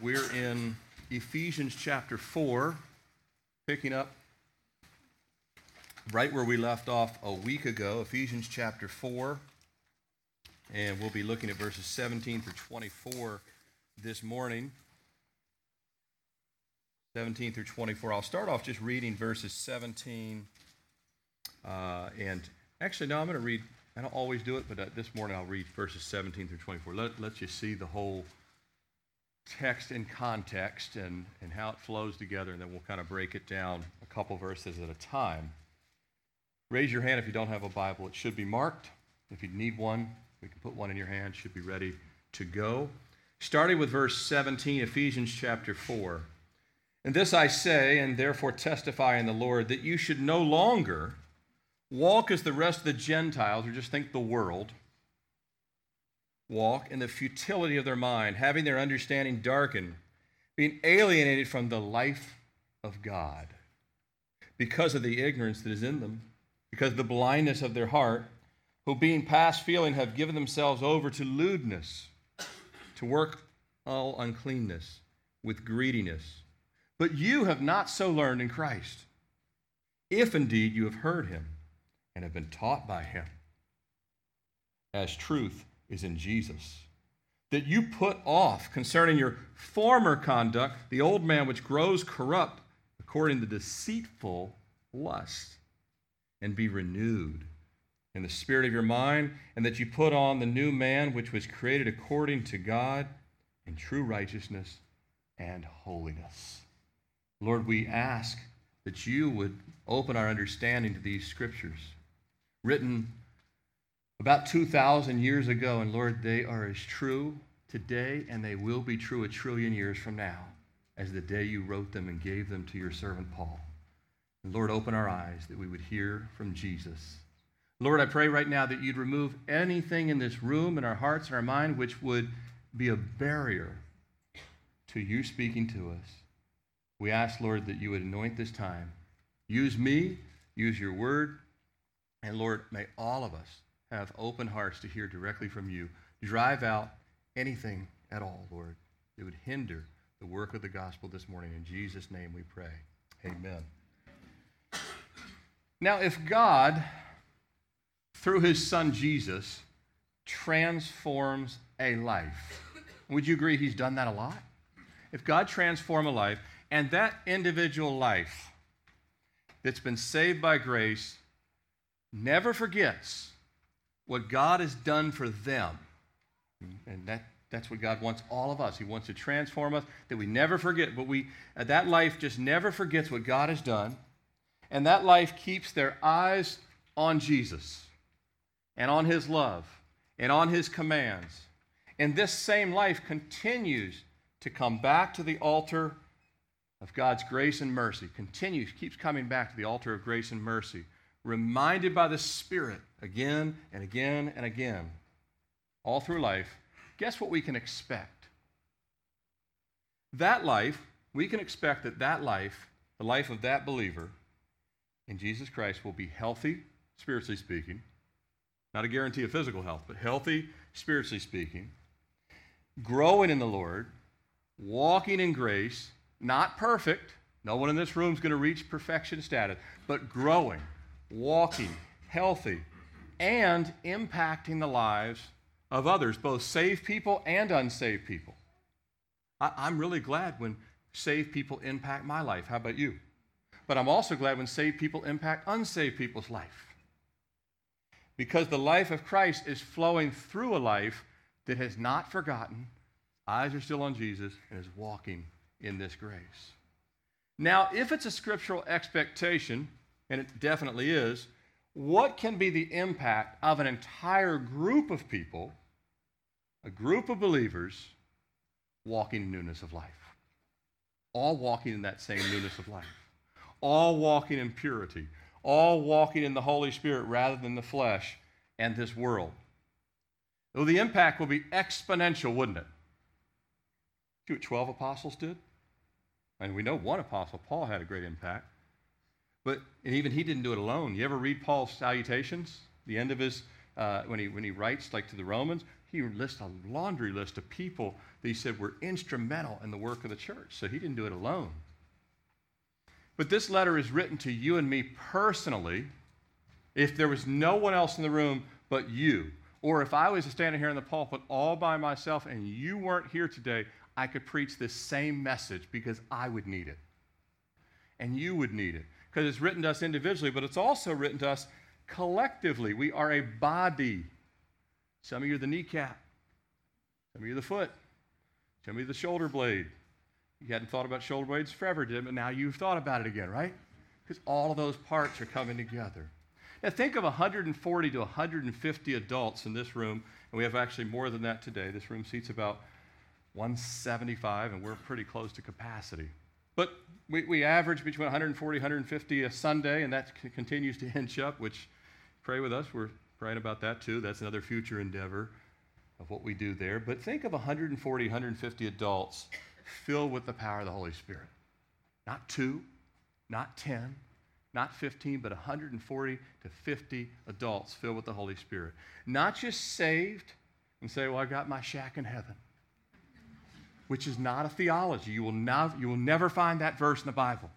We're in Ephesians chapter 4, picking up right where we left off a week ago, Ephesians chapter 4. And we'll be looking at verses 17 through 24 this morning. 17 through 24. I'll start off just reading verses 17. Uh, and actually, no, I'm going to read, I don't always do it, but uh, this morning I'll read verses 17 through 24. Let, let's you see the whole text in context and, and how it flows together, and then we'll kind of break it down a couple verses at a time. Raise your hand if you don't have a Bible. It should be marked. If you need one, we can put one in your hand. Should be ready to go. Starting with verse 17, Ephesians chapter 4. And this I say, and therefore testify in the Lord, that you should no longer walk as the rest of the Gentiles, or just think the world walk in the futility of their mind, having their understanding darkened, being alienated from the life of God because of the ignorance that is in them, because of the blindness of their heart, who being past feeling have given themselves over to lewdness, to work all uncleanness with greediness. But you have not so learned in Christ, if indeed you have heard him and have been taught by him, as truth is in Jesus. That you put off concerning your former conduct the old man which grows corrupt according to deceitful lust, and be renewed in the spirit of your mind, and that you put on the new man which was created according to God in true righteousness and holiness. Lord, we ask that you would open our understanding to these scriptures, written about 2,000 years ago, and Lord, they are as true today, and they will be true a trillion years from now as the day you wrote them and gave them to your servant Paul. And Lord, open our eyes that we would hear from Jesus. Lord, I pray right now that you'd remove anything in this room, in our hearts and our mind, which would be a barrier to you speaking to us. We ask, Lord, that you would anoint this time. Use me, use your word, and Lord, may all of us have open hearts to hear directly from you. Drive out anything at all, Lord, that would hinder the work of the gospel this morning. In Jesus' name we pray. Amen. Now, if God, through his son Jesus, transforms a life, would you agree he's done that a lot? If God transforms a life, and that individual life that's been saved by grace never forgets what God has done for them. And that, that's what God wants all of us. He wants to transform us, that we never forget. But we, uh, that life just never forgets what God has done. And that life keeps their eyes on Jesus and on his love and on his commands. And this same life continues to come back to the altar of God's grace and mercy, continues, keeps coming back to the altar of grace and mercy reminded by the Spirit again and again and again, all through life, guess what we can expect? That life, we can expect that that life, the life of that believer in Jesus Christ, will be healthy, spiritually speaking. Not a guarantee of physical health, but healthy, spiritually speaking. Growing in the Lord, walking in grace, not perfect. No one in this room is going to reach perfection status, but growing walking, healthy, and impacting the lives of others, both saved people and unsaved people. I, am really glad when saved people impact my life. How about you? But I'm also glad when saved people impact unsaved people's life. Because the life of Christ is flowing through a life that has not forgotten, eyes are still on Jesus, and is walking in this grace. Now, if it's a scriptural expectation, and it definitely is, what can be the impact of an entire group of people, a group of believers, walking in newness of life? All walking in that same newness of life. All walking in purity. All walking in the Holy Spirit rather than the flesh and this world. Well, the impact will be exponential, wouldn't it? See what 12 apostles did? And we know one apostle, Paul, had a great impact. But and even he didn't do it alone. You ever read Paul's salutations? The end of his uh, when, he, when he writes, like to the Romans, he lists a laundry list of people that he said were instrumental in the work of the church. So he didn't do it alone. But this letter is written to you and me personally. If there was no one else in the room but you, or if I was standing here in the pulpit all by myself and you weren't here today, I could preach this same message because I would need it. And you would need it. Because it's written to us individually, but it's also written to us collectively. We are a body. Some of you are the kneecap, some of you are the foot, some of you are the shoulder blade. You hadn't thought about shoulder blades forever, did but now you've thought about it again, right? Because all of those parts are coming together. Now, think of 140 to 150 adults in this room, and we have actually more than that today. This room seats about 175, and we're pretty close to capacity. But we, we average between 140 150 a Sunday, and that c- continues to inch up, which pray with us. We're praying about that too. That's another future endeavor of what we do there. But think of 140, 150 adults filled with the power of the Holy Spirit. Not two, not 10, not 15, but 140 to 50 adults filled with the Holy Spirit. Not just saved and say, Well, I got my shack in heaven, which is not a theology. You will, not, you will never find that verse in the Bible.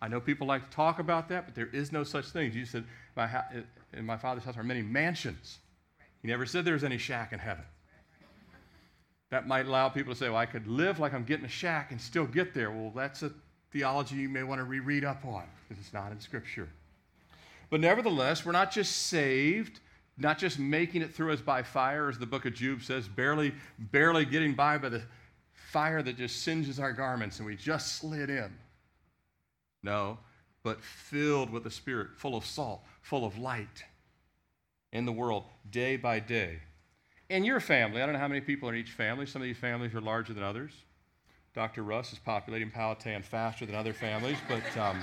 I know people like to talk about that, but there is no such thing. Jesus said, my ha- In my Father's house are many mansions. He never said there's any shack in heaven. That might allow people to say, well, I could live like I'm getting a shack and still get there. Well, that's a theology you may want to reread up on because it's not in Scripture. But nevertheless, we're not just saved, not just making it through us by fire, as the book of Job says, barely, barely getting by by the fire that just singes our garments and we just slid in. No, but filled with the Spirit, full of salt, full of light in the world day by day in your family, I don't know how many people are in each family. Some of these families are larger than others. Dr. Russ is populating Powhatan faster than other families, but, um,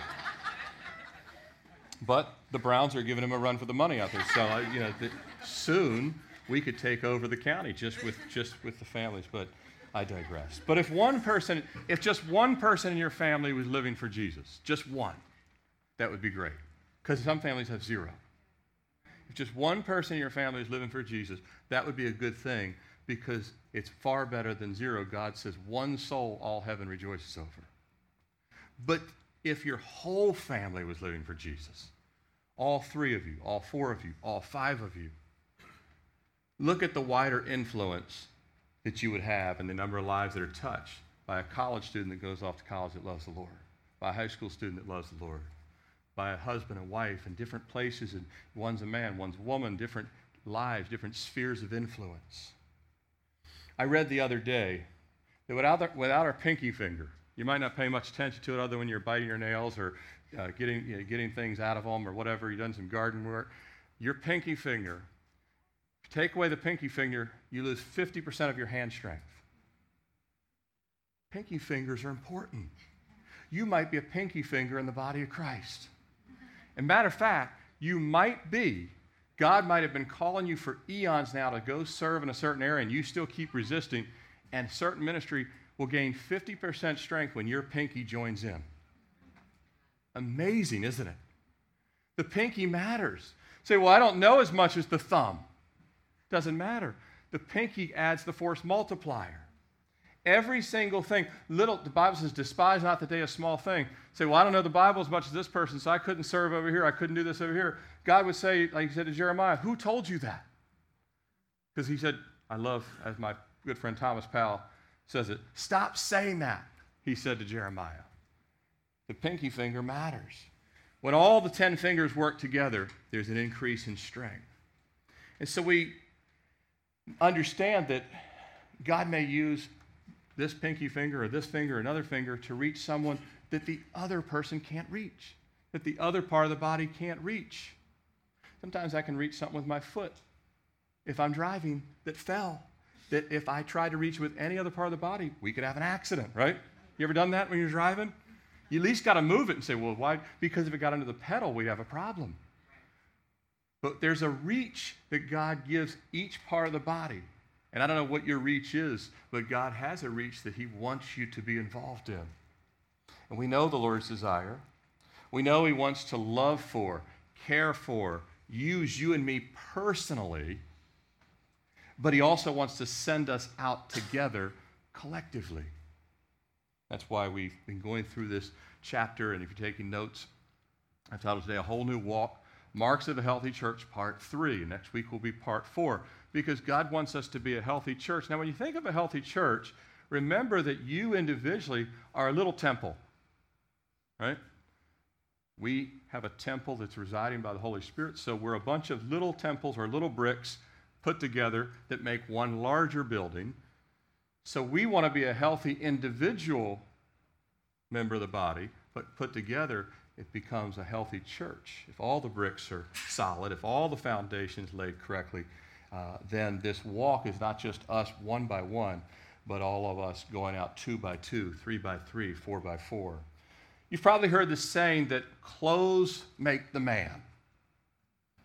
but the Browns are giving him a run for the money out there. So, uh, you know, the, soon we could take over the county just with, just with the families, but I digress. But if one person, if just one person in your family was living for Jesus, just one, that would be great. Because some families have zero. If just one person in your family is living for Jesus, that would be a good thing because it's far better than zero. God says, one soul all heaven rejoices over. But if your whole family was living for Jesus, all three of you, all four of you, all five of you, look at the wider influence that you would have and the number of lives that are touched by a college student that goes off to college that loves the Lord, by a high school student that loves the Lord, by a husband and wife in different places, and one's a man, one's a woman, different lives, different spheres of influence. I read the other day that without, the, without our pinky finger, you might not pay much attention to it other when you're biting your nails or uh, getting, you know, getting things out of them or whatever, you've done some garden work. Your pinky finger, take away the pinky finger, you lose 50% of your hand strength. Pinky fingers are important. You might be a pinky finger in the body of Christ. And matter of fact, you might be, God might have been calling you for eons now to go serve in a certain area, and you still keep resisting, and certain ministry will gain 50% strength when your pinky joins in. Amazing, isn't it? The pinky matters. Say, well, I don't know as much as the thumb. Doesn't matter. The pinky adds the force multiplier. Every single thing. Little, the Bible says, despise not the day of small thing. Say, well, I don't know the Bible as much as this person, so I couldn't serve over here. I couldn't do this over here. God would say, like he said to Jeremiah, who told you that? Because he said, I love, as my good friend Thomas Powell says it, stop saying that, he said to Jeremiah. The pinky finger matters. When all the 10 fingers work together, there's an increase in strength. And so we understand that God may use this pinky finger or this finger or another finger to reach someone that the other person can't reach, that the other part of the body can't reach. Sometimes I can reach something with my foot if I'm driving that fell, that if I tried to reach with any other part of the body, we could have an accident, right? You ever done that when you're driving? You at least got to move it and say, well, why? Because if it got under the pedal, we'd have a problem. But there's a reach that God gives each part of the body and I don't know what your reach is, but God has a reach that He wants you to be involved in. And we know the Lord's desire. We know He wants to love for, care for, use you and me personally, but He also wants to send us out together collectively. That's why we've been going through this chapter, and if you're taking notes, I've titled today A Whole New Walk Marks of a Healthy Church, Part 3. Next week will be Part 4, because God wants us to be a healthy church. Now, when you think of a healthy church, remember that you individually are a little temple, right? We have a temple that's residing by the Holy Spirit, so we're a bunch of little temples or little bricks put together that make one larger building. So we want to be a healthy individual member of the body, but put together, it becomes a healthy church. If all the bricks are solid, if all the foundations laid correctly, uh, then this walk is not just us one by one, but all of us going out two by two, three by three, four by four. You've probably heard this saying that clothes make the man.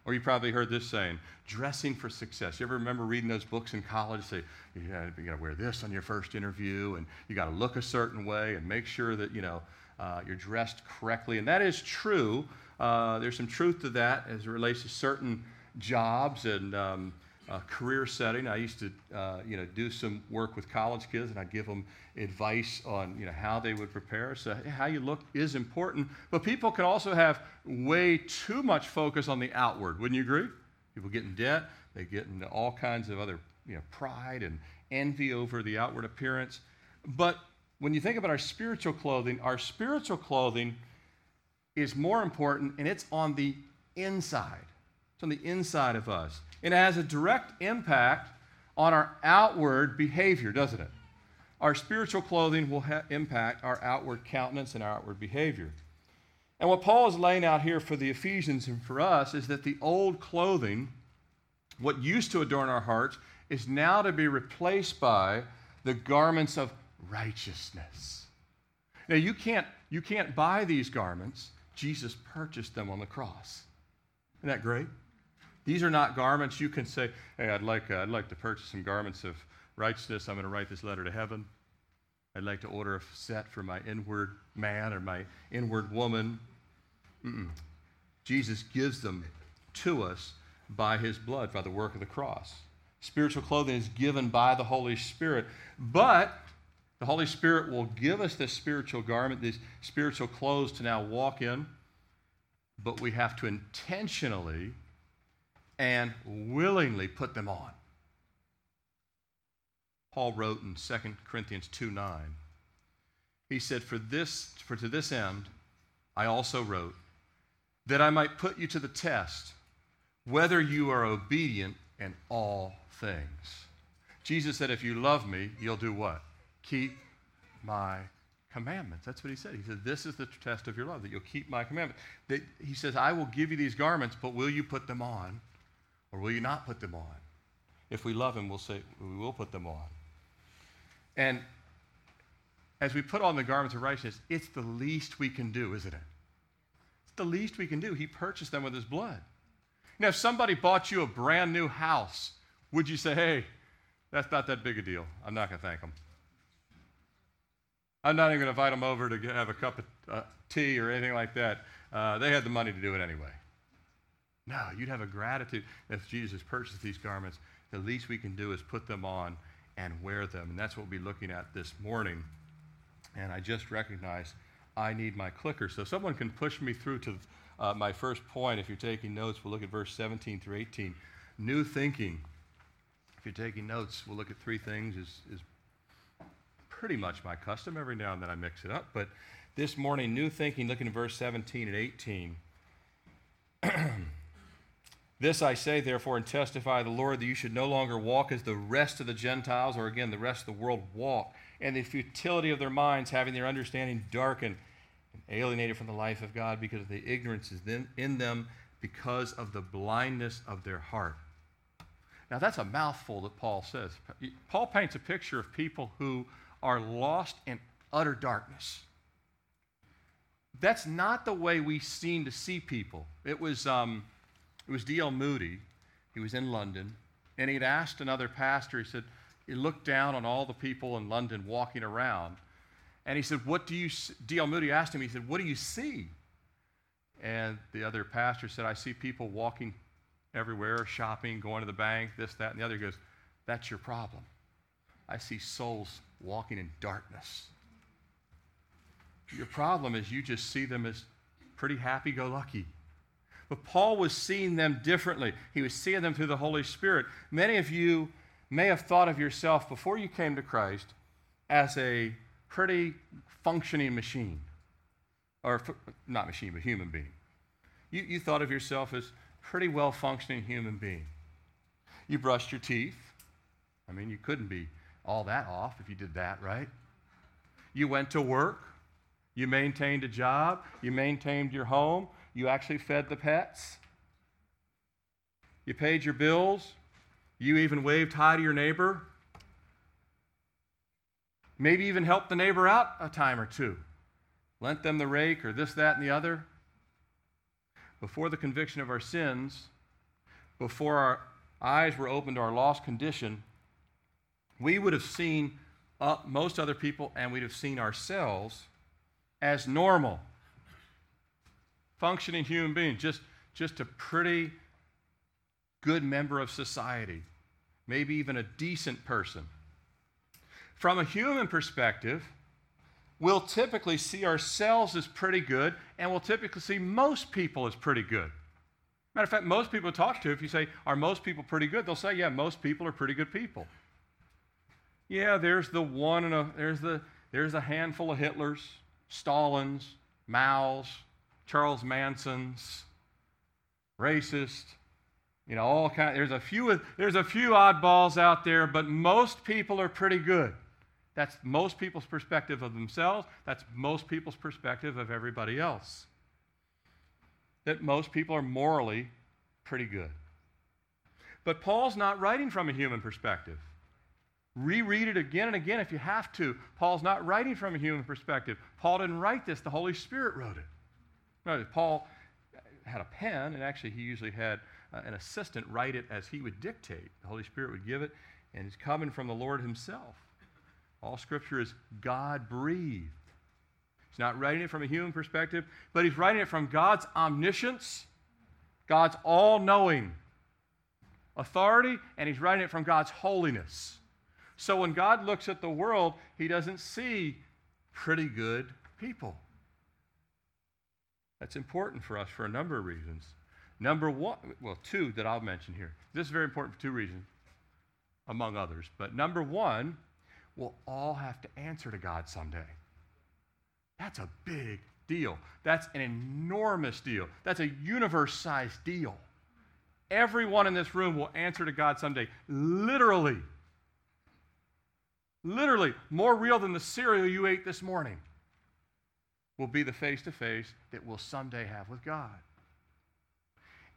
Or you probably heard this saying, dressing for success. You ever remember reading those books in college? Say, you got to wear this on your first interview, and you got to look a certain way, and make sure that you know uh, you're dressed correctly. And that is true. Uh, there's some truth to that as it relates to certain jobs and um, uh, career setting. I used to, uh, you know, do some work with college kids, and I'd give them advice on, you know, how they would prepare. So how you look is important, but people can also have way too much focus on the outward. Wouldn't you agree? People get in debt. They get into all kinds of other, you know, pride and envy over the outward appearance. But when you think about our spiritual clothing, our spiritual clothing is more important, and it's on the inside. It's on the inside of us. And it has a direct impact on our outward behavior, doesn't it? Our spiritual clothing will ha- impact our outward countenance and our outward behavior. And what Paul is laying out here for the Ephesians and for us is that the old clothing, what used to adorn our hearts, is now to be replaced by the garments of righteousness. Now you can't you can't buy these garments. Jesus purchased them on the cross. Isn't that great? These are not garments you can say, hey, I'd like, uh, I'd like to purchase some garments of righteousness. I'm going to write this letter to heaven. I'd like to order a set for my inward man or my inward woman. Mm-mm. Jesus gives them to us by his blood, by the work of the cross. Spiritual clothing is given by the Holy Spirit, but the Holy Spirit will give us this spiritual garment, these spiritual clothes to now walk in, but we have to intentionally and willingly put them on. Paul wrote in 2 Corinthians 2 9, he said, For this, for to this end I also wrote, that I might put you to the test, whether you are obedient in all things. Jesus said, If you love me, you'll do what? Keep my commandments. That's what he said. He said, This is the test of your love, that you'll keep my commandments. That he says, I will give you these garments, but will you put them on? Or will you not put them on? If we love him, we'll say, we will put them on. And as we put on the garments of righteousness, it's the least we can do, isn't it? It's the least we can do. He purchased them with his blood. Now, if somebody bought you a brand new house, would you say, hey, that's not that big a deal? I'm not going to thank them. I'm not even going to invite them over to get, have a cup of uh, tea or anything like that. Uh, they had the money to do it anyway. No, you'd have a gratitude if Jesus purchased these garments. The least we can do is put them on and wear them. And that's what we'll be looking at this morning. And I just recognized I need my clicker. So someone can push me through to uh, my first point. If you're taking notes, we'll look at verse 17 through 18. New thinking. If you're taking notes, we'll look at three things. Is, is pretty much my custom. Every now and then I mix it up. But this morning, new thinking, looking at verse 17 and 18. This I say, therefore, and testify the Lord that you should no longer walk as the rest of the Gentiles, or again, the rest of the world walk, and the futility of their minds, having their understanding darkened and alienated from the life of God because of the ignorance is in them because of the blindness of their heart. Now, that's a mouthful that Paul says. Paul paints a picture of people who are lost in utter darkness. That's not the way we seem to see people. It was. Um, it was D.L. Moody. He was in London, and he'd asked another pastor, he said, he looked down on all the people in London walking around, and he said, What do you, D.L. Moody asked him, he said, What do you see? And the other pastor said, I see people walking everywhere, shopping, going to the bank, this, that, and the other. He goes, That's your problem. I see souls walking in darkness. Your problem is you just see them as pretty happy go lucky. But Paul was seeing them differently. He was seeing them through the Holy Spirit. Many of you may have thought of yourself before you came to Christ as a pretty functioning machine. Or, not machine, but human being. You, you thought of yourself as pretty well functioning human being. You brushed your teeth. I mean, you couldn't be all that off if you did that, right? You went to work. You maintained a job. You maintained your home. You actually fed the pets. You paid your bills. You even waved hi to your neighbor. Maybe even helped the neighbor out a time or two. Lent them the rake or this, that, and the other. Before the conviction of our sins, before our eyes were opened to our lost condition, we would have seen uh, most other people and we'd have seen ourselves as normal, functioning human beings, just, just a pretty good member of society, maybe even a decent person. From a human perspective, we'll typically see ourselves as pretty good, and we'll typically see most people as pretty good. Matter of fact, most people talk to, if you say, Are most people pretty good? They'll say, Yeah, most people are pretty good people. Yeah, there's the one and a, there's the there's a handful of Hitlers, Stalins, Mao's, Charles Manson's, racist, you know, all kind. There's a few. There's a few oddballs out there, but most people are pretty good. That's most people's perspective of themselves. That's most people's perspective of everybody else. That most people are morally pretty good. But Paul's not writing from a human perspective. Reread it again and again if you have to. Paul's not writing from a human perspective. Paul didn't write this, the Holy Spirit wrote it. No, Paul had a pen, and actually, he usually had uh, an assistant write it as he would dictate. The Holy Spirit would give it, and it's coming from the Lord Himself. All Scripture is God breathed. He's not writing it from a human perspective, but he's writing it from God's omniscience, God's all knowing authority, and he's writing it from God's holiness. So when God looks at the world, he doesn't see pretty good people. That's important for us for a number of reasons. Number one, well, two that I'll mention here. This is very important for two reasons, among others. But number one, we'll all have to answer to God someday. That's a big deal. That's an enormous deal. That's a universe sized deal. Everyone in this room will answer to God someday, literally. Literally, more real than the cereal you ate this morning will be the face to face that we'll someday have with God.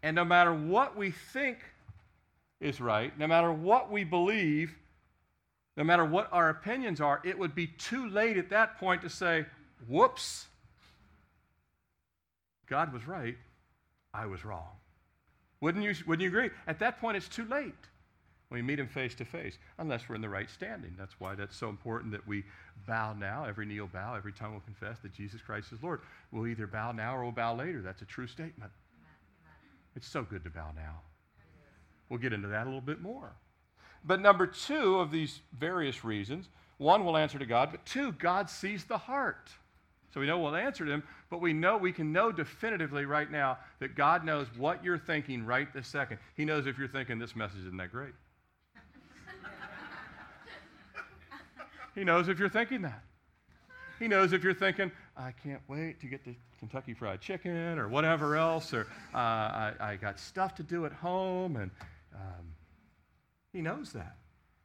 And no matter what we think is right, no matter what we believe, no matter what our opinions are, it would be too late at that point to say, whoops, God was right, I was wrong. Wouldn't you, wouldn't you agree? At that point, it's too late we meet him face to face, unless we're in the right standing. That's why that's so important that we bow now. Every knee will bow, every tongue will confess that Jesus Christ is Lord. We'll either bow now or we'll bow later. That's a true statement. It's so good to bow now. We'll get into that a little bit more. But number two of these various reasons, one will answer to God, but two, God sees the heart. So we know we'll answer to him, but we know we can know definitively right now that God knows what you're thinking right this second. He knows if you're thinking this message isn't that great. He knows if you're thinking that. He knows if you're thinking, I can't wait to get the Kentucky Fried Chicken or whatever else, or uh, I, I, got stuff to do at home, and um, he knows that.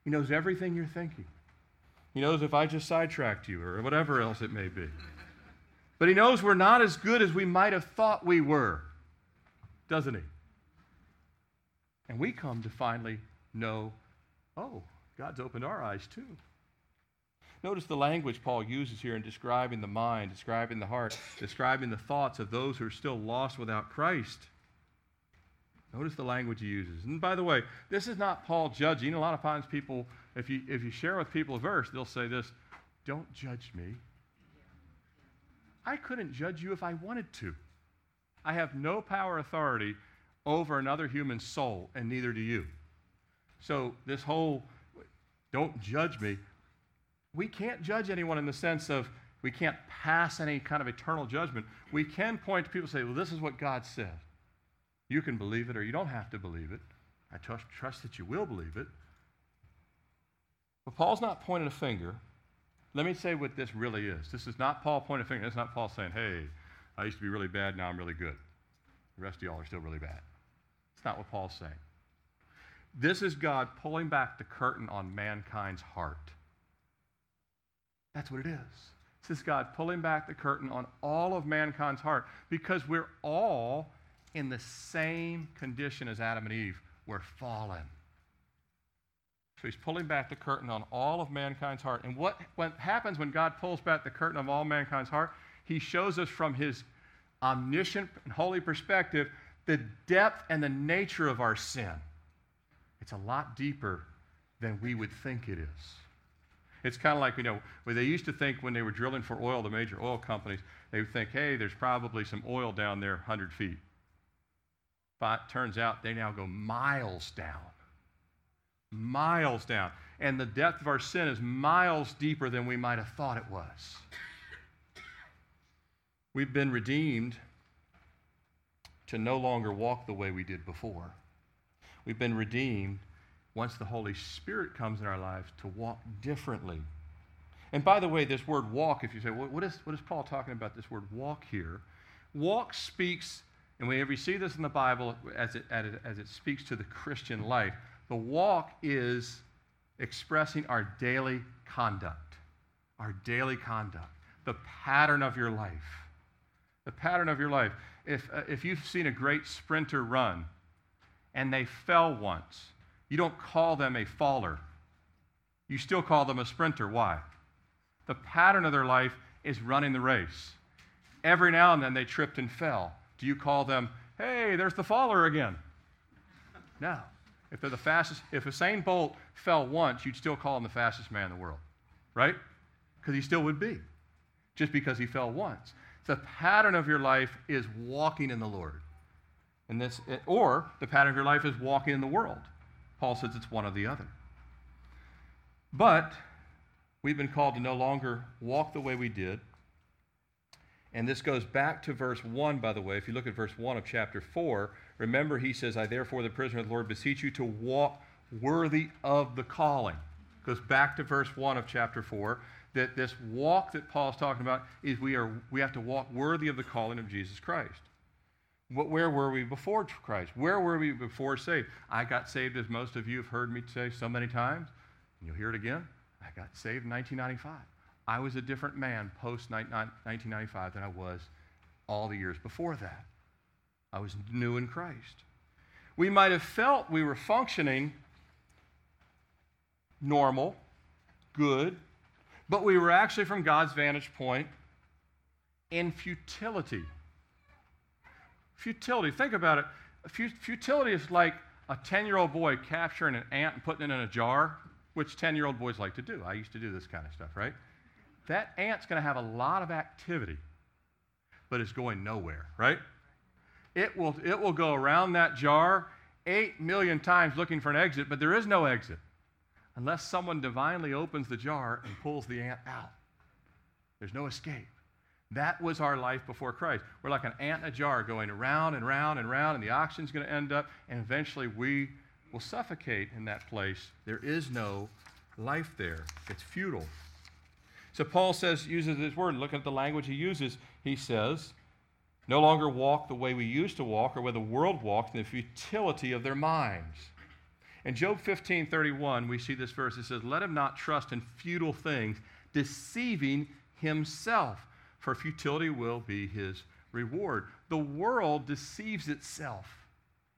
He knows everything you're thinking. He knows if I just sidetracked you or whatever else it may be. But he knows we're not as good as we might have thought we were, doesn't he? And we come to finally know oh, God's opened our eyes too. Notice the language Paul uses here in describing the mind, describing the heart, describing the thoughts of those who are still lost without Christ. Notice the language he uses. And by the way, this is not Paul judging. A lot of times people, if you, if you share with people a verse, they'll say this, don't judge me. I couldn't judge you if I wanted to. I have no power authority over another human soul, and neither do you. So, this whole don't judge me, we can't judge anyone in the sense of we can't pass any kind of eternal judgment. We can point to people and say, well, this is what God said. You can believe it or you don't have to believe it. I trust, trust that you will believe it. But Paul's not pointing a finger. Let me say what this really is. This is not Paul pointing a finger. It's not Paul saying, hey, I used to be really bad, now I'm really good. The rest of y'all are still really bad. It's not what Paul's saying. This is God pulling back the curtain on mankind's heart. That's what it is. This is God pulling back the curtain on all of mankind's heart because we're all in the same condition as Adam and Eve. We're fallen. So he's pulling back the curtain on all of mankind's heart. And what, what happens when God pulls back the curtain of all mankind's heart? He shows us from his omniscient and holy perspective the depth and the nature of our sin. It's a lot deeper than we would think it is. It's kind of like, you know, they used to think when they were drilling for oil, the major oil companies, they would think, hey, there's probably some oil down there 100 feet. But turns out they now go miles down. Miles down. And the depth of our sin is miles deeper than we might have thought it was. We've been redeemed to no longer walk the way we did before. We've been redeemed once the Holy Spirit comes in our lives to walk differently. And by the way, this word walk, if you say, what is, what is Paul talking about this word walk here? Walk speaks, and whenever you see this in the Bible as it, as it, as it speaks to the Christian life, the walk is expressing our daily conduct, our daily conduct, the pattern of your life. The pattern of your life. If, uh, if you've seen a great sprinter run and they fell once, you don't call them a faller. You still call them a sprinter. Why? The pattern of their life is running the race. Every now and then they tripped and fell. Do you call them, hey, there's the faller again? No. If they're the fastest, if Usain Bolt fell once, you'd still call him the fastest man in the world, right? Because he still would be, just because he fell once. The pattern of your life is walking in the Lord. And this, or the pattern of your life is walking in the world. Paul says it's one or the other. But we've been called to no longer walk the way we did. And this goes back to verse 1, by the way. If you look at verse 1 of chapter 4, remember he says, I therefore, the prisoner of the Lord, beseech you to walk worthy of the calling. Goes back to verse 1 of chapter 4 that this walk that Paul's talking about is we, are, we have to walk worthy of the calling of Jesus Christ. Where were we before Christ? Where were we before saved? I got saved, as most of you have heard me say so many times, and you'll hear it again. I got saved in 1995. I was a different man post 1995 than I was all the years before that. I was new in Christ. We might have felt we were functioning normal, good, but we were actually, from God's vantage point, in futility. Futility, think about it. Futility is like a 10 year old boy capturing an ant and putting it in a jar, which 10 year old boys like to do. I used to do this kind of stuff, right? That ant's going to have a lot of activity, but it's going nowhere, right? It will, it will go around that jar eight million times looking for an exit, but there is no exit unless someone divinely opens the jar and pulls the ant out. There's no escape. That was our life before Christ. We're like an ant in a jar going around and round and round, and the oxygen's going to end up, and eventually we will suffocate in that place. There is no life there, it's futile. So Paul says, uses this word. Look at the language he uses. He says, no longer walk the way we used to walk or where the world walked in the futility of their minds. In Job 15 31, we see this verse. It says, Let him not trust in futile things, deceiving himself for futility will be his reward. The world deceives itself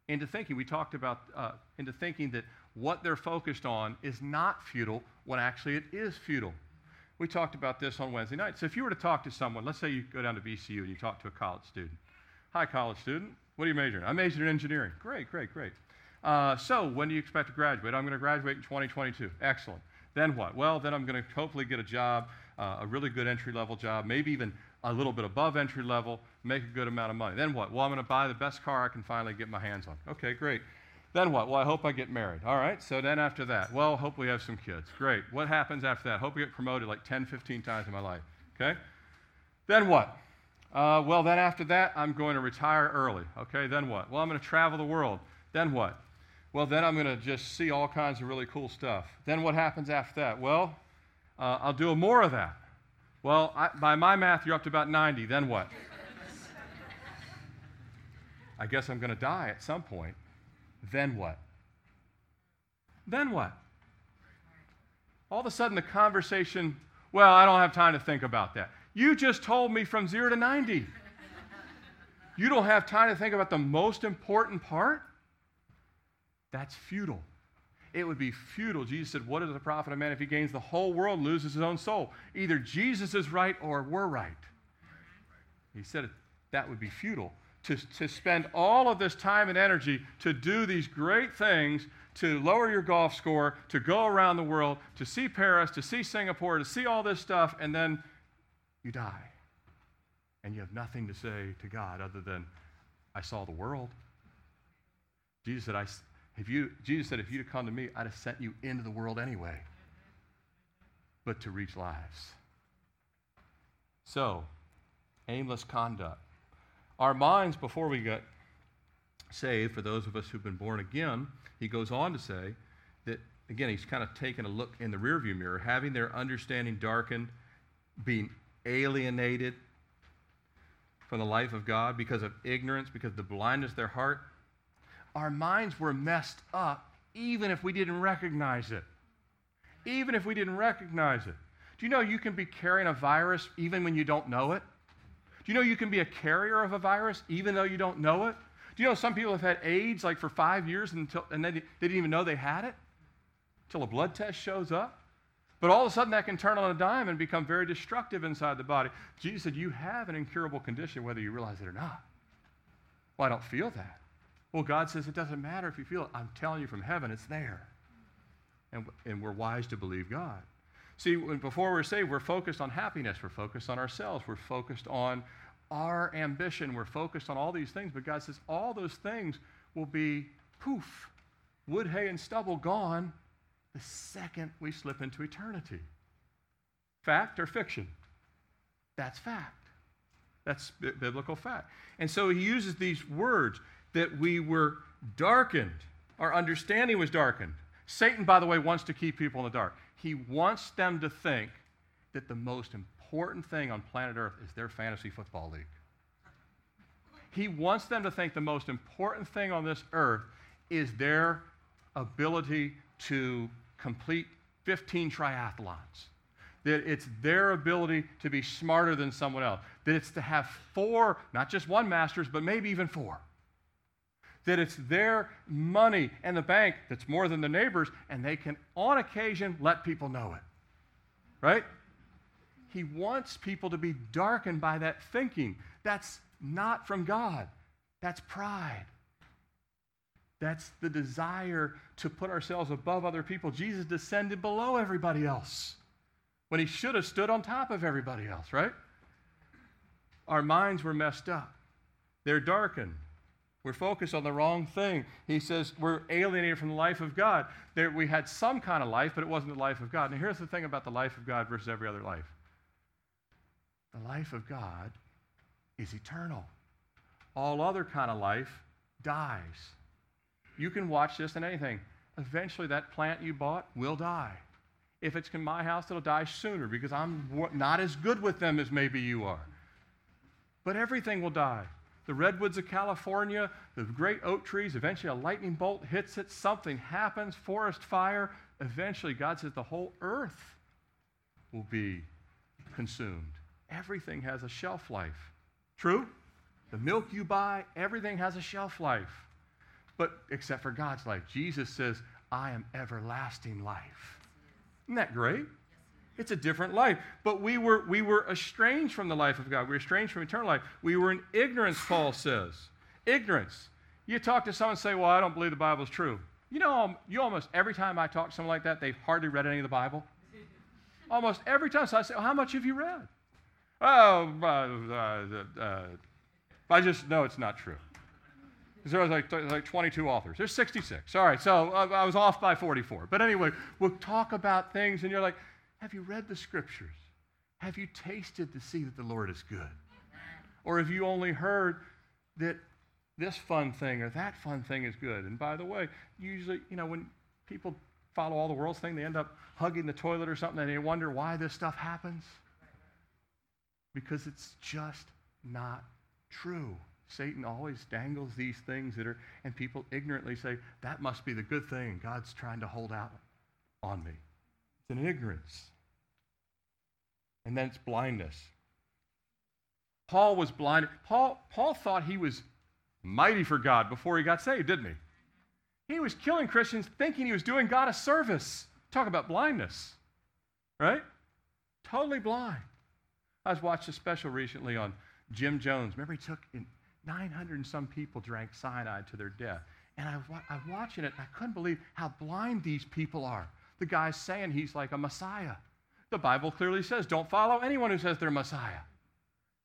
into thinking, we talked about, uh, into thinking that what they're focused on is not futile when actually it is futile. We talked about this on Wednesday night. So if you were to talk to someone, let's say you go down to VCU and you talk to a college student. Hi, college student. What are you majoring? I majored in engineering. Great, great, great. Uh, so when do you expect to graduate? I'm going to graduate in 2022. Excellent. Then what? Well, then I'm going to hopefully get a job, uh, a really good entry level job, maybe even a little bit above entry level, make a good amount of money. Then what? Well, I'm going to buy the best car I can finally get my hands on. Okay, great. Then what? Well, I hope I get married. All right, so then after that, well, hope we have some kids. Great. What happens after that? Hope we get promoted like 10, 15 times in my life. Okay? Then what? Uh, well, then after that, I'm going to retire early. Okay, then what? Well, I'm going to travel the world. Then what? Well, then I'm going to just see all kinds of really cool stuff. Then what happens after that? Well, uh, I'll do more of that. Well, I, by my math, you're up to about 90. Then what? I guess I'm going to die at some point. Then what? Then what? All of a sudden, the conversation, well, I don't have time to think about that. You just told me from zero to 90. You don't have time to think about the most important part? That's futile. It would be futile. Jesus said, What is the profit of man if he gains the whole world loses his own soul? Either Jesus is right or we're right. He said that would be futile. To, to spend all of this time and energy to do these great things, to lower your golf score, to go around the world, to see Paris, to see Singapore, to see all this stuff, and then you die. And you have nothing to say to God other than, I saw the world. Jesus said, I, if you, Jesus said, if you'd have come to me, I'd have sent you into the world anyway, but to reach lives. So, aimless conduct. Our minds, before we get saved, for those of us who've been born again, he goes on to say that, again, he's kind of taken a look in the rearview mirror, having their understanding darkened, being alienated from the life of God because of ignorance, because of the blindness of their heart our minds were messed up even if we didn't recognize it. Even if we didn't recognize it. Do you know you can be carrying a virus even when you don't know it? Do you know you can be a carrier of a virus even though you don't know it? Do you know some people have had AIDS like for five years until, and they, they didn't even know they had it until a blood test shows up? But all of a sudden that can turn on a dime and become very destructive inside the body. Jesus said, You have an incurable condition whether you realize it or not. Well, I don't feel that. Well, God says it doesn't matter if you feel it. I'm telling you from heaven, it's there. And, and we're wise to believe God. See, before we're saved, we're focused on happiness. We're focused on ourselves. We're focused on our ambition. We're focused on all these things. But God says all those things will be poof, wood, hay, and stubble gone the second we slip into eternity. Fact or fiction? That's fact. That's biblical fact. And so he uses these words that we were darkened. Our understanding was darkened. Satan, by the way, wants to keep people in the dark. He wants them to think that the most important thing on planet Earth is their fantasy football league. He wants them to think the most important thing on this earth is their ability to complete 15 triathlons. That it's their ability to be smarter than someone else. That it's to have four, not just one master's, but maybe even four that it's their money and the bank that's more than the neighbors, and they can, on occasion, let people know it. Right? He wants people to be darkened by that thinking. That's not from God, that's pride. That's the desire to put ourselves above other people. Jesus descended below everybody else when he should have stood on top of everybody else, right? Our minds were messed up, they're darkened. We're focused on the wrong thing. He says we're alienated from the life of God. There, we had some kind of life, but it wasn't the life of God. Now, here's the thing about the life of God versus every other life the life of God is eternal. All other kind of life dies. You can watch this in anything. Eventually, that plant you bought will die. If it's in my house, it'll die sooner because I'm not as good with them as maybe you are. But everything will die the redwoods of California, the great oak trees, eventually a lightning bolt hits it, something happens, forest fire. Eventually, God says the whole earth will be consumed. Everything has a shelf life. True? The milk you buy, everything has a shelf life. But except for God's life. Jesus says, I am everlasting life. Isn't that great? It's a different life. But we were, we were estranged from the life of God. We were estranged from eternal life. We were in ignorance, Paul says. Ignorance. You talk to someone and say, Well, I don't believe the Bible's true. You know, um, you almost every time I talk to someone like that, they've hardly read any of the Bible. almost every time. So I say, well, how much have you read? Oh, uh, uh, uh, I just know it's not true. There was like, like 22 authors. There's 66. All right, so uh, I was off by 44. But anyway, we'll talk about things, and you're like, have you read the scriptures? Have you tasted to see that the Lord is good? Or have you only heard that this fun thing or that fun thing is good? And by the way, usually, you know, when people follow all the world's thing, they end up hugging the toilet or something, and they wonder why this stuff happens. Because it's just not true. Satan always dangles these things that are, and people ignorantly say, that must be the good thing. God's trying to hold out on me. It's an ignorance. And then it's blindness. Paul was blind. Paul, Paul thought he was mighty for God before he got saved, didn't he? He was killing Christians thinking he was doing God a service. Talk about blindness, right? Totally blind. I was watching a special recently on Jim Jones. Remember, he took in 900 and some people drank cyanide to their death. And I was, I watching it, and I couldn't believe how blind these people are. The guy's saying he's like a Messiah. The Bible clearly says, don't follow anyone who says they're Messiah,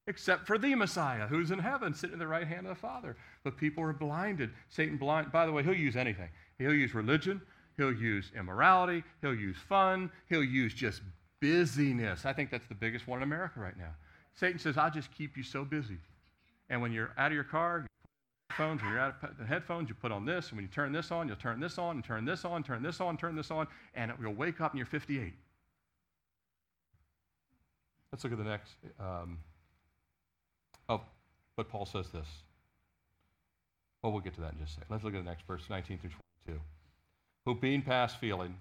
except for the Messiah who's in heaven, sitting at the right hand of the Father. But people are blinded. Satan blind. By the way, he'll use anything. He'll use religion. He'll use immorality. He'll use fun. He'll use just busyness. I think that's the biggest one in America right now. Satan says, I'll just keep you so busy. And when you're out of your car, headphones, when you're out of the headphones, you put on this, and when you turn this on, you'll turn this on, and turn this on, turn this on, turn this on, and you'll wake up and you're 58. Let's look at the next. Um, oh, but Paul says this. Well, we'll get to that in just a second. Let's look at the next verse, 19 through 22. Who being past feeling,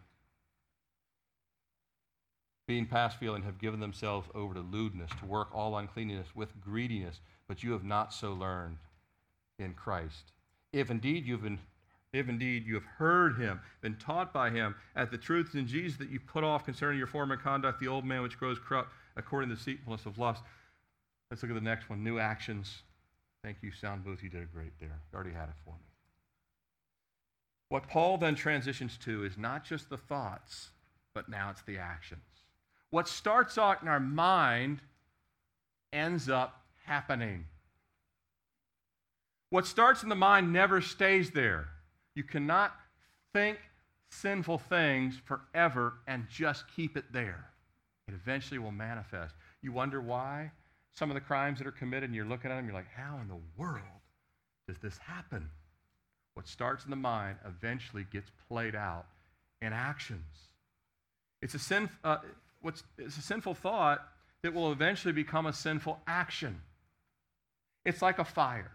being past feeling, have given themselves over to lewdness, to work all uncleanness with greediness, but you have not so learned in Christ. If indeed you've been if indeed you have heard him, been taught by him, at the truths in Jesus that you put off concerning your former conduct, the old man which grows corrupt according to the deceitfulness of lust. Let's look at the next one new actions. Thank you, Sound Booth. You did a great there. You already had it for me. What Paul then transitions to is not just the thoughts, but now it's the actions. What starts out in our mind ends up happening. What starts in the mind never stays there. You cannot think sinful things forever and just keep it there. It eventually will manifest. You wonder why some of the crimes that are committed, and you're looking at them, you're like, how in the world does this happen? What starts in the mind eventually gets played out in actions. It's a, uh, it's a sinful thought that will eventually become a sinful action. It's like a fire.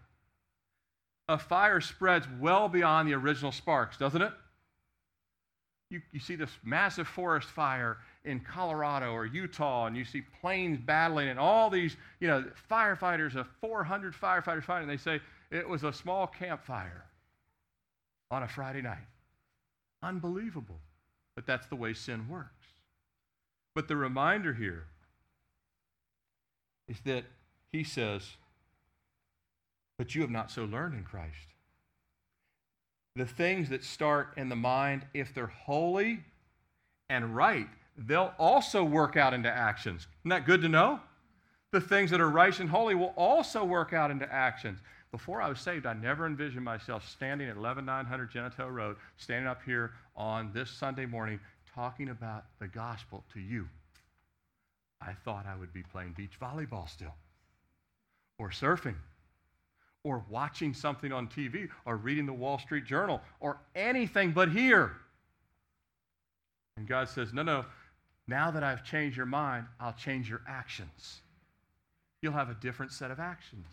A fire spreads well beyond the original sparks, doesn't it? You, you see this massive forest fire in Colorado or Utah, and you see planes battling, and all these, you know, firefighters, of 400 firefighters fighting, and they say it was a small campfire on a Friday night. Unbelievable. But that's the way sin works. But the reminder here is that he says, But you have not so learned in Christ. The things that start in the mind, if they're holy and right, they'll also work out into actions. Isn't that good to know? The things that are righteous and holy will also work out into actions. Before I was saved, I never envisioned myself standing at 11900 Genito Road, standing up here on this Sunday morning talking about the gospel to you. I thought I would be playing beach volleyball still, or surfing, or watching something on TV, or reading the Wall Street Journal, or anything but here. And God says, No, no, now that I've changed your mind, I'll change your actions. You'll have a different set of actions.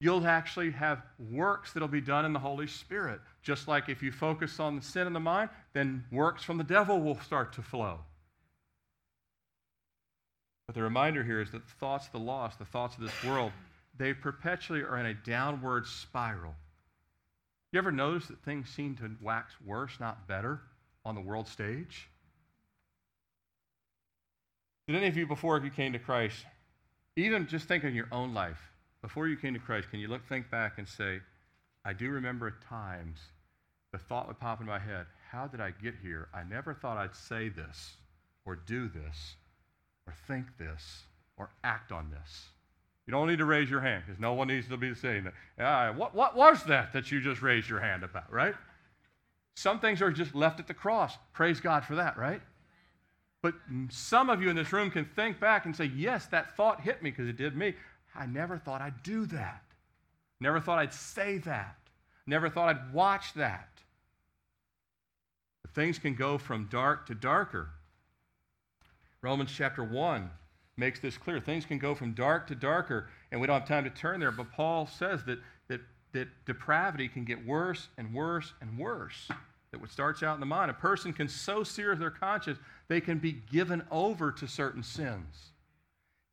You'll actually have works that'll be done in the Holy Spirit. Just like if you focus on the sin in the mind, then works from the devil will start to flow. But the reminder here is that the thoughts of the lost, the thoughts of this world, they perpetually are in a downward spiral. You ever notice that things seem to wax worse, not better, on the world stage? Did any of you, before you came to Christ, even just think of your own life, before you came to Christ, can you look, think back and say, I do remember at times the thought would pop in my head how did I get here? I never thought I'd say this, or do this, or think this, or act on this. You don't need to raise your hand because no one needs to be saying that. What, what was that that you just raised your hand about, right? Some things are just left at the cross. Praise God for that, right? But some of you in this room can think back and say, yes, that thought hit me because it did me. I never thought I'd do that. Never thought I'd say that. Never thought I'd watch that. But things can go from dark to darker. Romans chapter 1 makes this clear. Things can go from dark to darker, and we don't have time to turn there, but Paul says that, that, that depravity can get worse and worse and worse. That what starts out in the mind, a person can so sear their conscience, they can be given over to certain sins.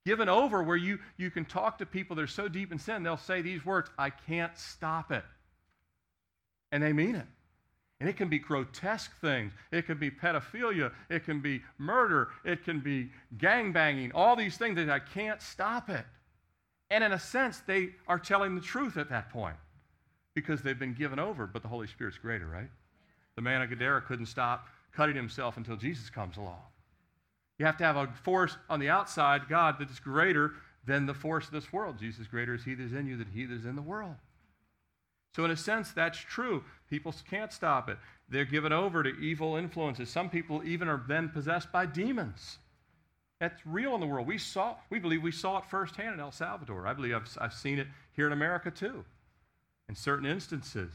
Given over where you, you can talk to people that are so deep in sin, they'll say these words, I can't stop it. And they mean it. And it can be grotesque things. It can be pedophilia. It can be murder. It can be gang banging. All these things that I can't stop it. And in a sense, they are telling the truth at that point because they've been given over, but the Holy Spirit's greater, right? The man of Gadara couldn't stop cutting himself until Jesus comes along. You have to have a force on the outside, God, that is greater than the force of this world. Jesus greater is he that is in you than he that is in the world. So, in a sense, that's true. People can't stop it. They're given over to evil influences. Some people even are then possessed by demons. That's real in the world. We saw, we believe we saw it firsthand in El Salvador. I believe I've, I've seen it here in America too, in certain instances.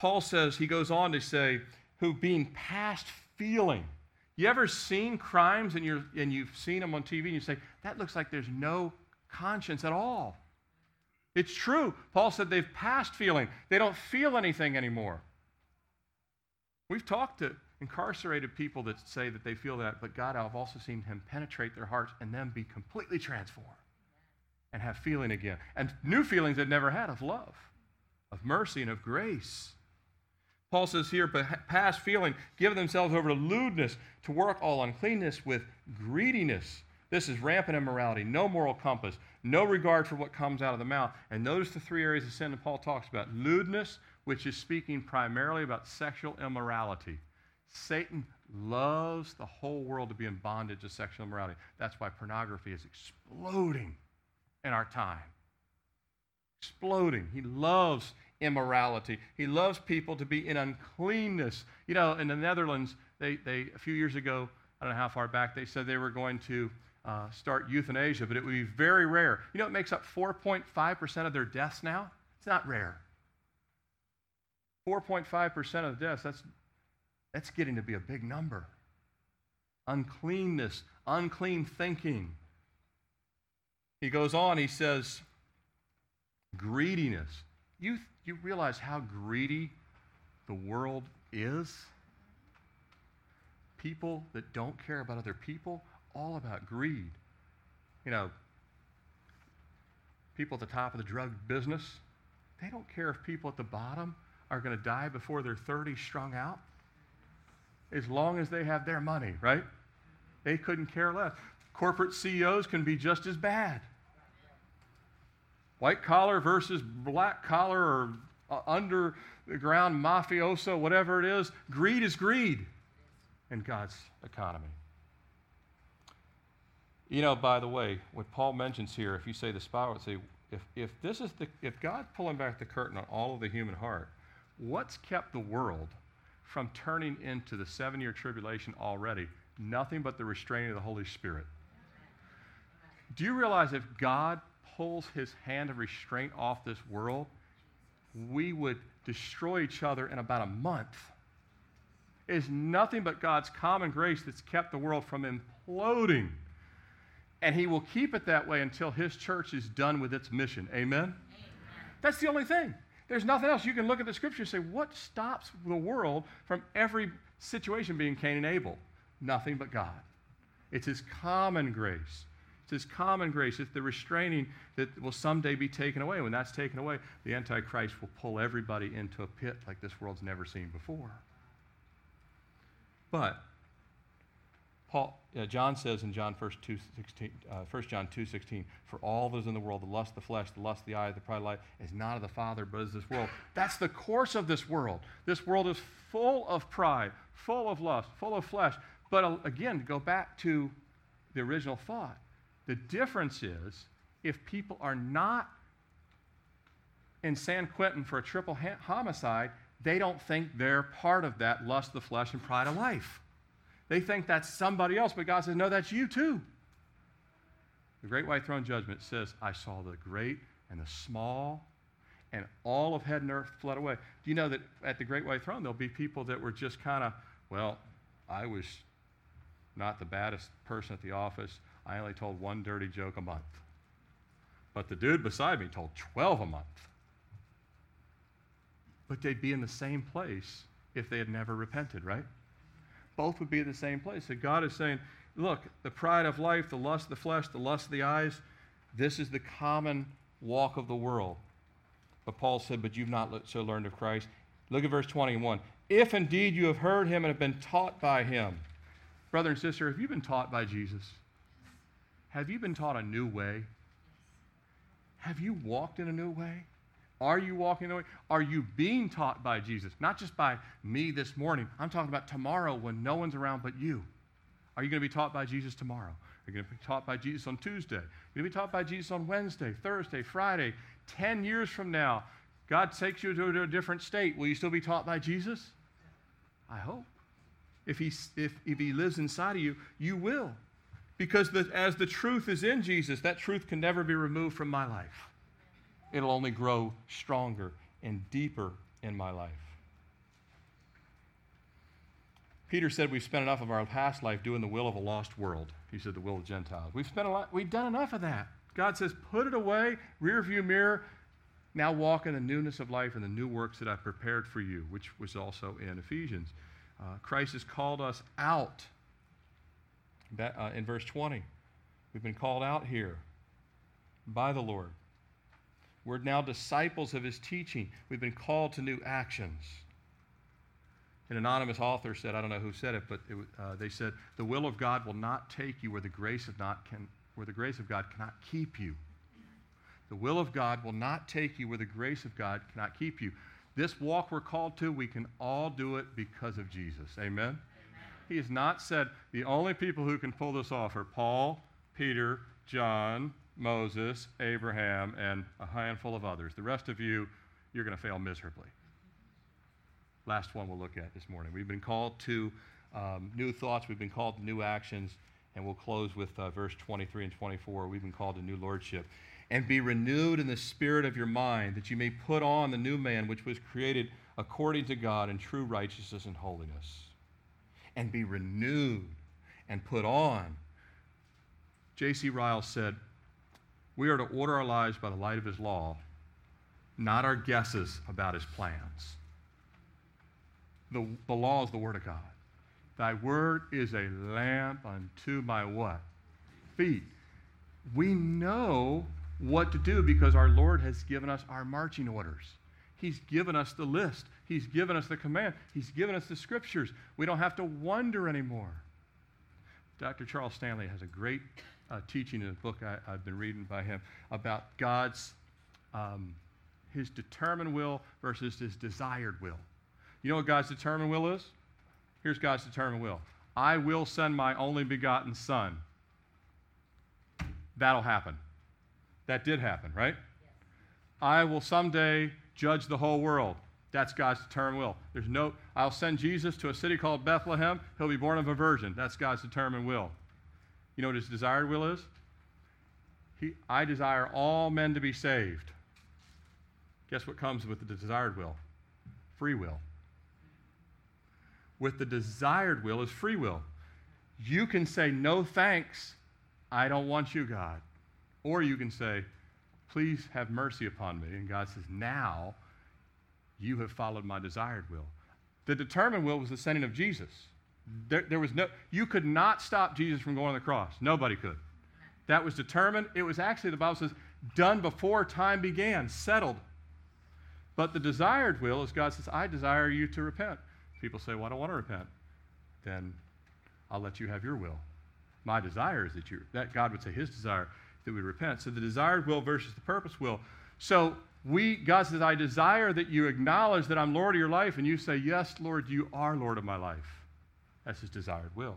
Paul says, he goes on to say, who being past feeling. You ever seen crimes and, you're, and you've seen them on TV and you say, that looks like there's no conscience at all? It's true. Paul said they've passed feeling, they don't feel anything anymore. We've talked to incarcerated people that say that they feel that, but God, I've also seen Him penetrate their hearts and then be completely transformed and have feeling again. And new feelings they've never had of love, of mercy, and of grace. Paul says here, past feeling, give themselves over to lewdness, to work all uncleanness with greediness. This is rampant immorality, no moral compass, no regard for what comes out of the mouth. And notice the three areas of sin that Paul talks about lewdness, which is speaking primarily about sexual immorality. Satan loves the whole world to be in bondage to sexual immorality. That's why pornography is exploding in our time. Exploding. He loves immorality. He loves people to be in uncleanness. You know, in the Netherlands, they, they a few years ago, I don't know how far back, they said they were going to uh, start euthanasia, but it would be very rare. You know, it makes up 4.5% of their deaths now. It's not rare. 4.5% of the deaths, that's, that's getting to be a big number. Uncleanness, unclean thinking. He goes on, he says, greediness. You, you realize how greedy the world is? People that don't care about other people all about greed. You know, people at the top of the drug business, they don't care if people at the bottom are going to die before they're 30 strung out. As long as they have their money, right? They couldn't care less. Corporate CEOs can be just as bad. White collar versus black collar or uh, underground mafioso, whatever it is, greed is greed in God's economy. You know, by the way, what Paul mentions here, if you say the would say, if, if this is the, if God's pulling back the curtain on all of the human heart, what's kept the world from turning into the seven year tribulation already? Nothing but the restraining of the Holy Spirit. Do you realize if God pulls his hand of restraint off this world, we would destroy each other in about a month? It is nothing but God's common grace that's kept the world from imploding and he will keep it that way until his church is done with its mission. Amen? Amen? That's the only thing. There's nothing else. You can look at the scripture and say, what stops the world from every situation being Cain and Abel? Nothing but God. It's his common grace. It's his common grace. It's the restraining that will someday be taken away. When that's taken away, the Antichrist will pull everybody into a pit like this world's never seen before. But Paul, uh, John says in John 1, 2, 16, uh, 1 John 2, 16, for all those in the world, the lust of the flesh, the lust of the eye, the pride of life, is not of the Father, but is this world. That's the course of this world. This world is full of pride, full of lust, full of flesh. But uh, again, to go back to the original thought, the difference is if people are not in San Quentin for a triple ha- homicide, they don't think they're part of that lust of the flesh and pride of life. They think that's somebody else, but God says, no, that's you too. The great white throne judgment says, I saw the great and the small, and all of heaven and earth fled away. Do you know that at the great white throne, there'll be people that were just kind of, well, I was not the baddest person at the office. I only told one dirty joke a month. But the dude beside me told 12 a month. But they'd be in the same place if they had never repented, right? Both would be in the same place. So God is saying, look, the pride of life, the lust of the flesh, the lust of the eyes, this is the common walk of the world. But Paul said, but you've not so learned of Christ. Look at verse 21. If indeed you have heard him and have been taught by him. Brother and sister, have you been taught by Jesus? Have you been taught a new way? Have you walked in a new way? Are you walking the way? Are you being taught by Jesus? Not just by me this morning. I'm talking about tomorrow when no one's around but you. Are you going to be taught by Jesus tomorrow? Are you going to be taught by Jesus on Tuesday? Are you going to be taught by Jesus on Wednesday, Thursday, Friday? Ten years from now, God takes you to a different state. Will you still be taught by Jesus? I hope. If he, if, if he lives inside of you, you will. Because the, as the truth is in Jesus, that truth can never be removed from my life it'll only grow stronger and deeper in my life. Peter said we've spent enough of our past life doing the will of a lost world. He said the will of Gentiles. We've spent a lot, we've done enough of that. God says, put it away, rear view mirror. Now walk in the newness of life and the new works that I've prepared for you, which was also in Ephesians. Uh, Christ has called us out. That, uh, in verse 20, we've been called out here by the Lord. We're now disciples of his teaching. We've been called to new actions. An anonymous author said, I don't know who said it, but it, uh, they said, the will of God will not take you where the grace of not can, where the grace of God cannot keep you. The will of God will not take you where the grace of God cannot keep you. This walk we're called to, we can all do it because of Jesus. Amen? Amen? He has not said the only people who can pull this off are Paul, Peter, John, Moses, Abraham, and a handful of others. The rest of you, you're going to fail miserably. Last one we'll look at this morning. We've been called to um, new thoughts, we've been called to new actions, and we'll close with uh, verse 23 and 24. We've been called to new lordship. And be renewed in the spirit of your mind, that you may put on the new man which was created according to God in true righteousness and holiness. And be renewed and put on. J.C. Ryle said, we are to order our lives by the light of His law, not our guesses about His plans. The, the law is the Word of God. Thy word is a lamp unto my what? Feet. We know what to do because our Lord has given us our marching orders. He's given us the list. He's given us the command. He's given us the scriptures. We don't have to wonder anymore. Dr. Charles Stanley has a great uh, teaching in a book I, have been reading by him about God's, um, his determined will versus his desired will. You know what God's determined will is? Here's God's determined will I will send my only begotten Son. That'll happen. That did happen, right? Yes. I will someday judge the whole world. That's God's determined will. There's no, I'll send Jesus to a city called Bethlehem. He'll be born of a virgin. That's God's determined will. You know what his desired will is? He, I desire all men to be saved. Guess what comes with the desired will? Free will. With the desired will is free will. You can say, No thanks, I don't want you, God. Or you can say, Please have mercy upon me. And God says, Now you have followed my desired will. The determined will was the sending of Jesus. There, there, was no, you could not stop Jesus from going on the cross. Nobody could. That was determined. It was actually, the Bible says, done before time began, settled. But the desired will is God says, I desire you to repent. People say, Well, I don't want to repent. Then I'll let you have your will. My desire is that you, that God would say his desire that we repent. So the desired will versus the purpose will. So we, God says, I desire that you acknowledge that I'm Lord of your life, and you say, Yes, Lord, you are Lord of my life. That's his desired will.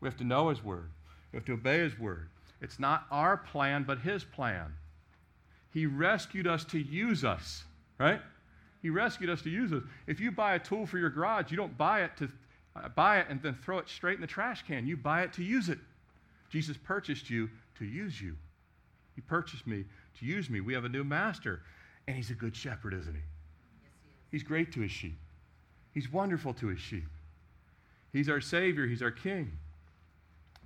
We have to know his word. We have to obey his word. It's not our plan, but his plan. He rescued us to use us, right? He rescued us to use us. If you buy a tool for your garage, you don't buy it to uh, buy it and then throw it straight in the trash can. You buy it to use it. Jesus purchased you to use you. He purchased me to use me. We have a new master, and he's a good shepherd, isn't he? Yes, he is. He's great to his sheep. He's wonderful to his sheep. He's our Savior, he's our King.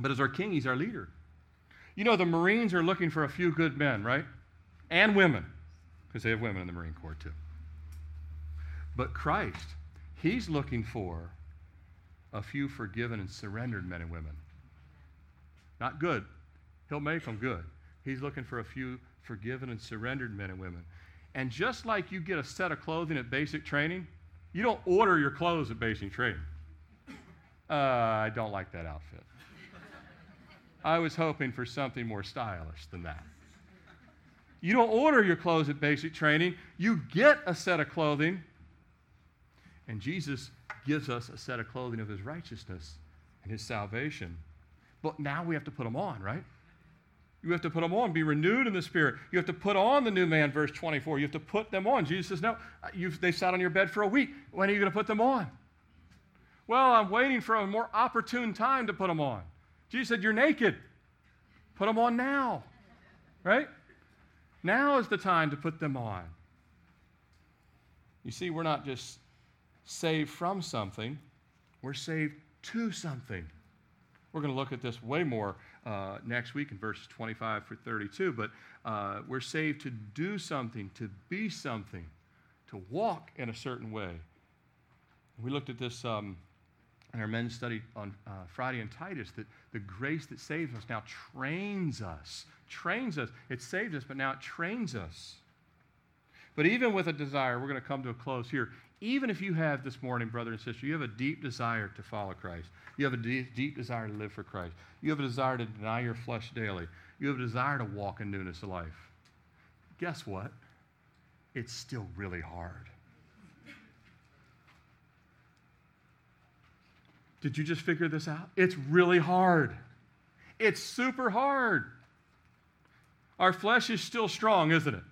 But as our King, he's our leader. You know, the Marines are looking for a few good men, right? And women, because they have women in the Marine Corps too. But Christ, he's looking for a few forgiven and surrendered men and women. Not good. He'll make them good. He's looking for a few forgiven and surrendered men and women. And just like you get a set of clothing at basic training, you don't order your clothes at basic training. Uh, I don't like that outfit. I was hoping for something more stylish than that. You don't order your clothes at basic training, you get a set of clothing. And Jesus gives us a set of clothing of his righteousness and his salvation. But now we have to put them on, right? You have to put them on, be renewed in the Spirit. You have to put on the new man, verse 24. You have to put them on. Jesus says, No, they sat on your bed for a week. When are you going to put them on? Well, I'm waiting for a more opportune time to put them on. Jesus said, You're naked. Put them on now, right? Now is the time to put them on. You see, we're not just saved from something, we're saved to something. We're going to look at this way more uh, next week in verses 25 through 32, but uh, we're saved to do something, to be something, to walk in a certain way. We looked at this um, in our men's study on uh, Friday in Titus that the grace that saves us now trains us. Trains us. It saved us, but now it trains us. But even with a desire, we're going to come to a close here. Even if you have this morning, brother and sister, you have a deep desire to follow Christ. You have a deep, deep desire to live for Christ. You have a desire to deny your flesh daily. You have a desire to walk in newness of life. Guess what? It's still really hard. Did you just figure this out? It's really hard. It's super hard. Our flesh is still strong, isn't it?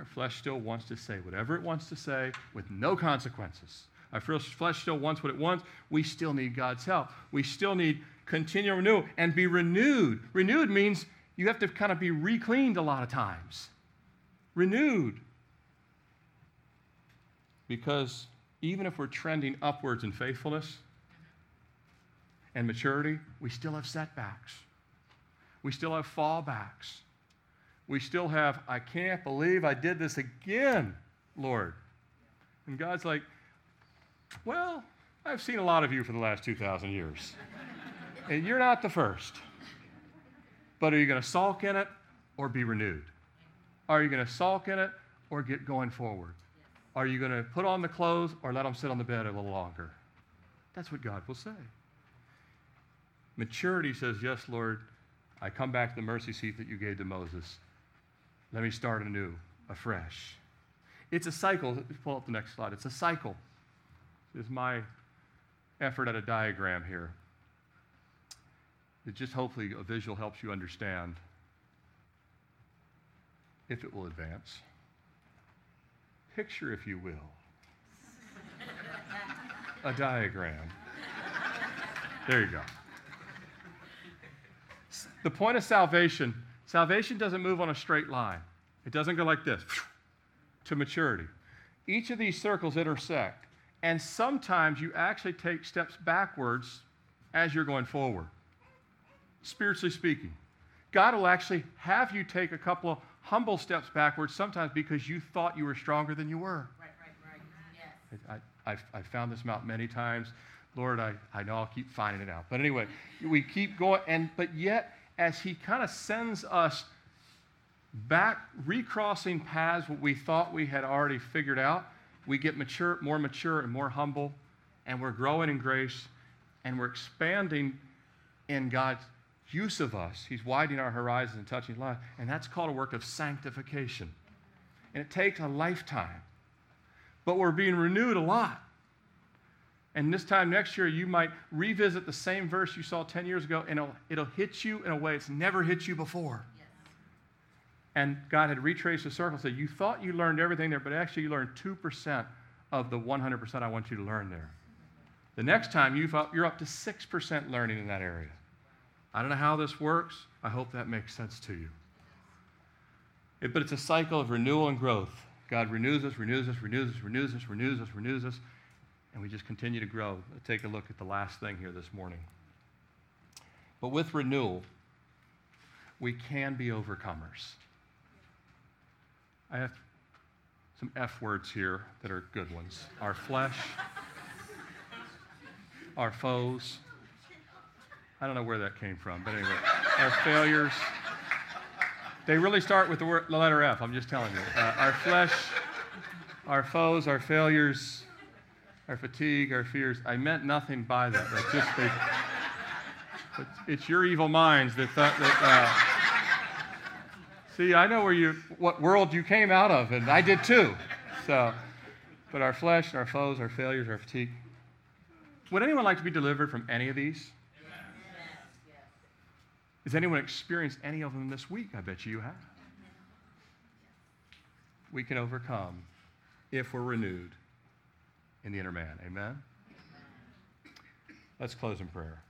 Our flesh still wants to say whatever it wants to say with no consequences. Our flesh still wants what it wants. We still need God's help. We still need continual renewal and be renewed. Renewed means you have to kind of be recleaned a lot of times. Renewed. Because even if we're trending upwards in faithfulness and maturity, we still have setbacks. We still have fallbacks we still have, I can't believe I did this again, Lord. And God's like, well, I've seen a lot of you for the last 2,000 years. and you're not the first. But are you going to sulk in it or be renewed? Are you going to sulk in it or get going forward? Are you going to put on the clothes or let them sit on the bed a little longer? That's what God will say. Maturity says, Yes, Lord, I come back to the mercy seat that you gave to Moses. Let me start anew, afresh. It's a cycle. Pull up the next slide. It's a cycle. This is my effort at a diagram here. It just hopefully a visual helps you understand if it will advance. Picture, if you will, a diagram. There you go. The point of salvation Salvation doesn't move on a straight line, it doesn't go like this to maturity. Each of these circles intersect, and sometimes you actually take steps backwards as you're going forward, spiritually speaking. God will actually have you take a couple of humble steps backwards sometimes because you thought you were stronger than you were. Right, right, right. Yes. I, I've, I've found this out many times. Lord, I, I know I'll keep finding it out. But anyway, we keep going, and but yet as he kind of sends us back, recrossing paths what we thought we had already figured out, we get mature, more mature and more humble, and we're growing in grace, and we're expanding in God's use of us. He's widening our horizons and touching life. And that's called a work of sanctification. And it takes a lifetime. But we're being renewed a lot. And this time next year, you might revisit the same verse you saw 10 years ago, and it'll, it'll hit you in a way it's never hit you before. And God had retraced the circle and said, You thought you learned everything there, but actually you learned 2% of the 100% I want you to learn there. The next time up, you're up to 6% learning in that area. I don't know how this works. I hope that makes sense to you. It, but it's a cycle of renewal and growth. God renews us, renews us, renews us, renews us, renews us, renews us, and we just continue to grow. Let's take a look at the last thing here this morning. But with renewal, we can be overcomers. I have some F words here that are good ones our flesh, our foes. I don't know where that came from, but anyway, our failures. They really start with the, word, the letter F, I'm just telling you. Uh, our flesh, our foes, our failures, our fatigue, our fears. I meant nothing by that. That's just it's your evil minds that thought that. Uh, see, I know where you, what world you came out of, and I did too. So, but our flesh, our foes, our failures, our fatigue. Would anyone like to be delivered from any of these? Has anyone experienced any of them this week? I bet you have. We can overcome if we're renewed in the inner man. Amen? Let's close in prayer.